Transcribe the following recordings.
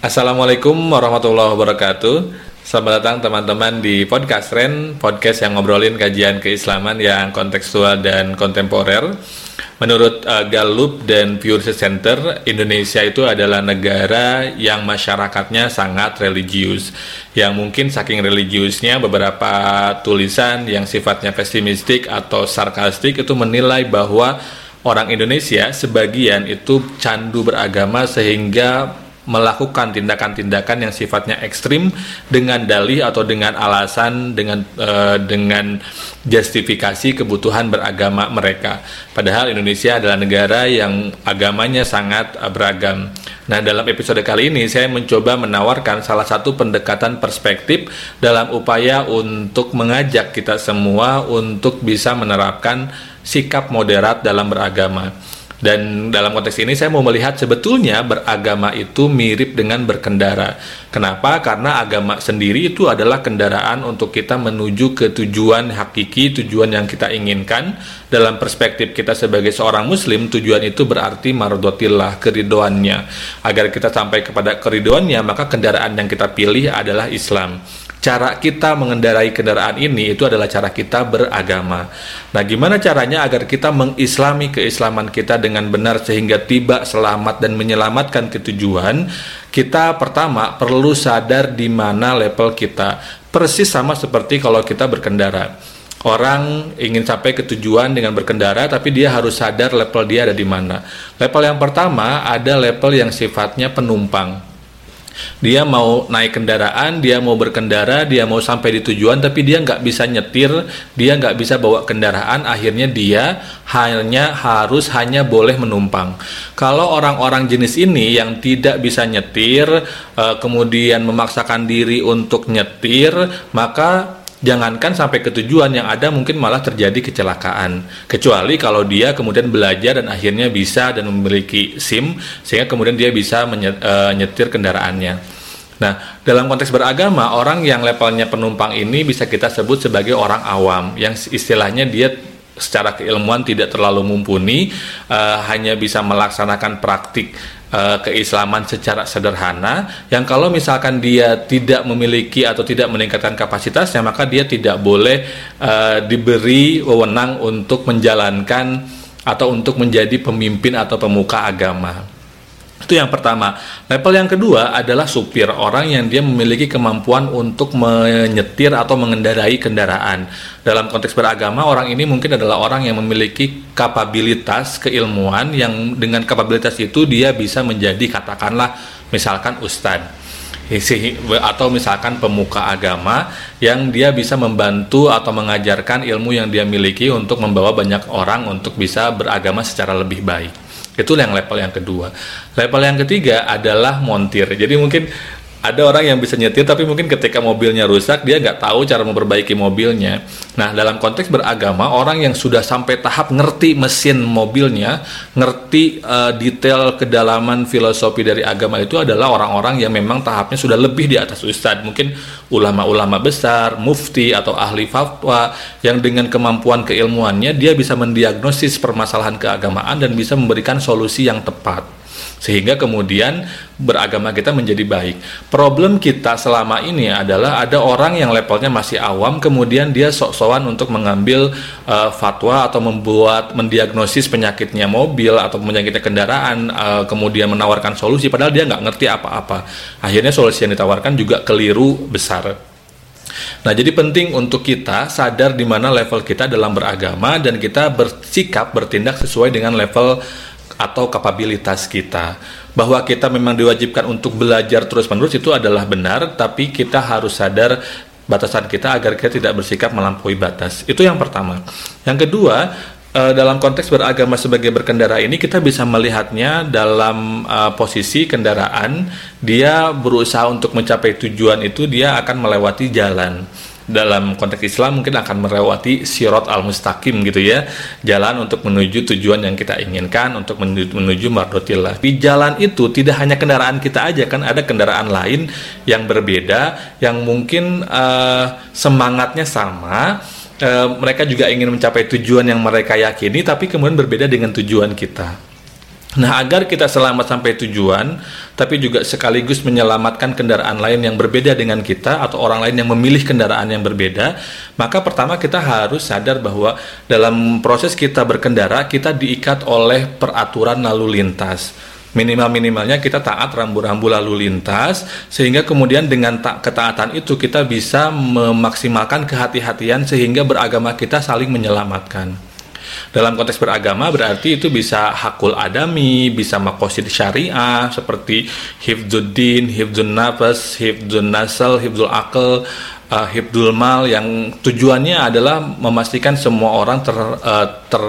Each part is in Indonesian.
Assalamualaikum warahmatullahi wabarakatuh. Selamat datang teman-teman di podcast Ren, podcast yang ngobrolin kajian keislaman yang kontekstual dan kontemporer. Menurut uh, Gallup dan Pew Research Center, Indonesia itu adalah negara yang masyarakatnya sangat religius. Yang mungkin saking religiusnya beberapa tulisan yang sifatnya pesimistik atau sarkastik itu menilai bahwa orang Indonesia sebagian itu candu beragama sehingga melakukan tindakan-tindakan yang sifatnya ekstrim dengan dalih atau dengan alasan dengan uh, dengan justifikasi kebutuhan beragama mereka. Padahal Indonesia adalah negara yang agamanya sangat uh, beragam. Nah, dalam episode kali ini saya mencoba menawarkan salah satu pendekatan perspektif dalam upaya untuk mengajak kita semua untuk bisa menerapkan sikap moderat dalam beragama. Dan dalam konteks ini saya mau melihat sebetulnya beragama itu mirip dengan berkendara. Kenapa? Karena agama sendiri itu adalah kendaraan untuk kita menuju ke tujuan hakiki, tujuan yang kita inginkan. Dalam perspektif kita sebagai seorang muslim, tujuan itu berarti mardotillah, keridoannya. Agar kita sampai kepada keridoannya, maka kendaraan yang kita pilih adalah Islam cara kita mengendarai kendaraan ini itu adalah cara kita beragama. Nah, gimana caranya agar kita mengislami keislaman kita dengan benar sehingga tiba selamat dan menyelamatkan ketujuan? Kita pertama perlu sadar di mana level kita. Persis sama seperti kalau kita berkendara. Orang ingin sampai ke tujuan dengan berkendara, tapi dia harus sadar level dia ada di mana. Level yang pertama ada level yang sifatnya penumpang dia mau naik kendaraan, dia mau berkendara, dia mau sampai di tujuan, tapi dia nggak bisa nyetir, dia nggak bisa bawa kendaraan, akhirnya dia hanya harus hanya boleh menumpang. Kalau orang-orang jenis ini yang tidak bisa nyetir, eh, kemudian memaksakan diri untuk nyetir, maka jangankan sampai ke tujuan yang ada mungkin malah terjadi kecelakaan. Kecuali kalau dia kemudian belajar dan akhirnya bisa dan memiliki SIM sehingga kemudian dia bisa menyetir eh, kendaraannya. Nah, dalam konteks beragama, orang yang levelnya penumpang ini bisa kita sebut sebagai orang awam, yang istilahnya dia secara keilmuan tidak terlalu mumpuni, uh, hanya bisa melaksanakan praktik uh, keislaman secara sederhana yang kalau misalkan dia tidak memiliki atau tidak meningkatkan kapasitasnya maka dia tidak boleh uh, diberi wewenang untuk menjalankan atau untuk menjadi pemimpin atau pemuka agama. Itu yang pertama. Level yang kedua adalah supir, orang yang dia memiliki kemampuan untuk menyetir atau mengendarai kendaraan. Dalam konteks beragama, orang ini mungkin adalah orang yang memiliki kapabilitas keilmuan yang dengan kapabilitas itu dia bisa menjadi katakanlah misalkan ustadz atau misalkan pemuka agama yang dia bisa membantu atau mengajarkan ilmu yang dia miliki untuk membawa banyak orang untuk bisa beragama secara lebih baik. Itu yang level yang kedua. Level yang ketiga adalah montir. Jadi mungkin ada orang yang bisa nyetir tapi mungkin ketika mobilnya rusak dia nggak tahu cara memperbaiki mobilnya. Nah dalam konteks beragama orang yang sudah sampai tahap ngerti mesin mobilnya, ngerti uh, detail kedalaman filosofi dari agama itu adalah orang-orang yang memang tahapnya sudah lebih di atas ustadz. Mungkin ulama-ulama besar, mufti atau ahli fatwa yang dengan kemampuan keilmuannya dia bisa mendiagnosis permasalahan keagamaan dan bisa memberikan solusi yang tepat sehingga kemudian beragama kita menjadi baik. Problem kita selama ini adalah ada orang yang levelnya masih awam kemudian dia sok-sokan untuk mengambil uh, fatwa atau membuat mendiagnosis penyakitnya mobil atau penyakitnya kendaraan uh, kemudian menawarkan solusi padahal dia nggak ngerti apa-apa. Akhirnya solusi yang ditawarkan juga keliru besar. Nah, jadi penting untuk kita sadar di mana level kita dalam beragama dan kita bersikap bertindak sesuai dengan level atau kapabilitas kita. Bahwa kita memang diwajibkan untuk belajar terus-menerus itu adalah benar, tapi kita harus sadar batasan kita agar kita tidak bersikap melampaui batas. Itu yang pertama. Yang kedua, uh, dalam konteks beragama sebagai berkendara ini kita bisa melihatnya dalam uh, posisi kendaraan dia berusaha untuk mencapai tujuan itu dia akan melewati jalan dalam konteks Islam mungkin akan melewati sirot al-mustaqim gitu ya. Jalan untuk menuju tujuan yang kita inginkan untuk menuju, menuju mardotillah. Di jalan itu tidak hanya kendaraan kita aja kan ada kendaraan lain yang berbeda yang mungkin uh, semangatnya sama uh, mereka juga ingin mencapai tujuan yang mereka yakini tapi kemudian berbeda dengan tujuan kita Nah, agar kita selamat sampai tujuan, tapi juga sekaligus menyelamatkan kendaraan lain yang berbeda dengan kita atau orang lain yang memilih kendaraan yang berbeda, maka pertama kita harus sadar bahwa dalam proses kita berkendara, kita diikat oleh peraturan lalu lintas. Minimal-minimalnya kita taat rambu-rambu lalu lintas, sehingga kemudian dengan tak ketaatan itu kita bisa memaksimalkan kehati-hatian sehingga beragama kita saling menyelamatkan. Dalam konteks beragama berarti itu bisa hakul adami, bisa makosid syariah seperti hifzuddin, hifzun nafas, hifzun nasal, hifzul akal, uh, hifdul mal yang tujuannya adalah memastikan semua orang ter, uh, ter,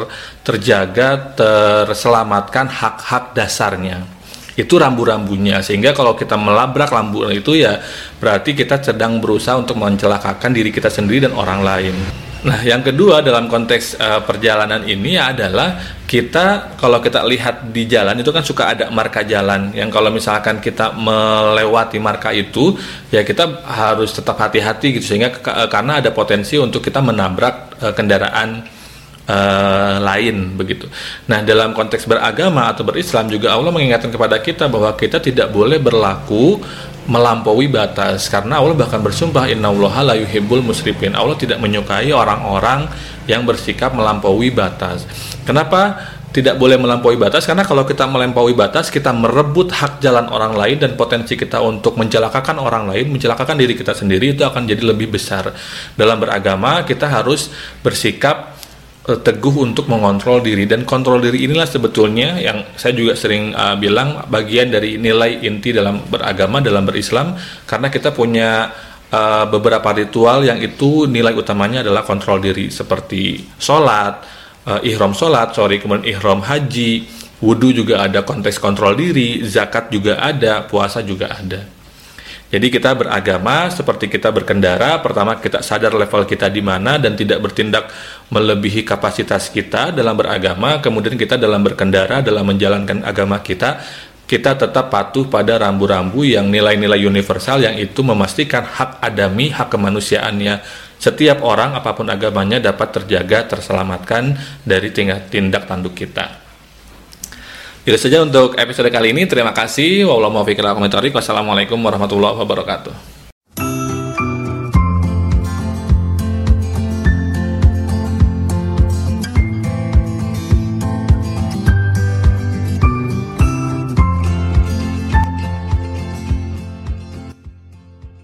terjaga, terselamatkan hak-hak dasarnya itu rambu-rambunya sehingga kalau kita melabrak lampu itu ya berarti kita sedang berusaha untuk mencelakakan diri kita sendiri dan orang lain. Nah, yang kedua dalam konteks uh, perjalanan ini adalah kita kalau kita lihat di jalan itu kan suka ada marka jalan. Yang kalau misalkan kita melewati marka itu ya kita harus tetap hati-hati gitu. Sehingga karena ada potensi untuk kita menabrak uh, kendaraan uh, lain begitu. Nah, dalam konteks beragama atau berislam juga Allah mengingatkan kepada kita bahwa kita tidak boleh berlaku melampaui batas karena Allah bahkan bersumpah innallaha la yuhibbul musrifin. Allah tidak menyukai orang-orang yang bersikap melampaui batas. Kenapa tidak boleh melampaui batas? Karena kalau kita melampaui batas, kita merebut hak jalan orang lain dan potensi kita untuk mencelakakan orang lain, mencelakakan diri kita sendiri itu akan jadi lebih besar. Dalam beragama, kita harus bersikap teguh untuk mengontrol diri. Dan kontrol diri inilah sebetulnya yang saya juga sering uh, bilang bagian dari nilai inti dalam beragama dalam berislam. Karena kita punya uh, beberapa ritual yang itu nilai utamanya adalah kontrol diri. Seperti sholat uh, ihram sholat sorry kemudian ihram haji. Wudhu juga ada konteks kontrol diri. Zakat juga ada puasa juga ada. Jadi kita beragama seperti kita berkendara, pertama kita sadar level kita di mana dan tidak bertindak melebihi kapasitas kita dalam beragama, kemudian kita dalam berkendara dalam menjalankan agama kita kita tetap patuh pada rambu-rambu yang nilai-nilai universal yang itu memastikan hak adami, hak kemanusiaannya setiap orang apa pun agamanya dapat terjaga, terselamatkan dari tindak tanduk kita. Itu saja untuk episode kali ini. Terima kasih. Wassalamualaikum warahmatullahi wabarakatuh.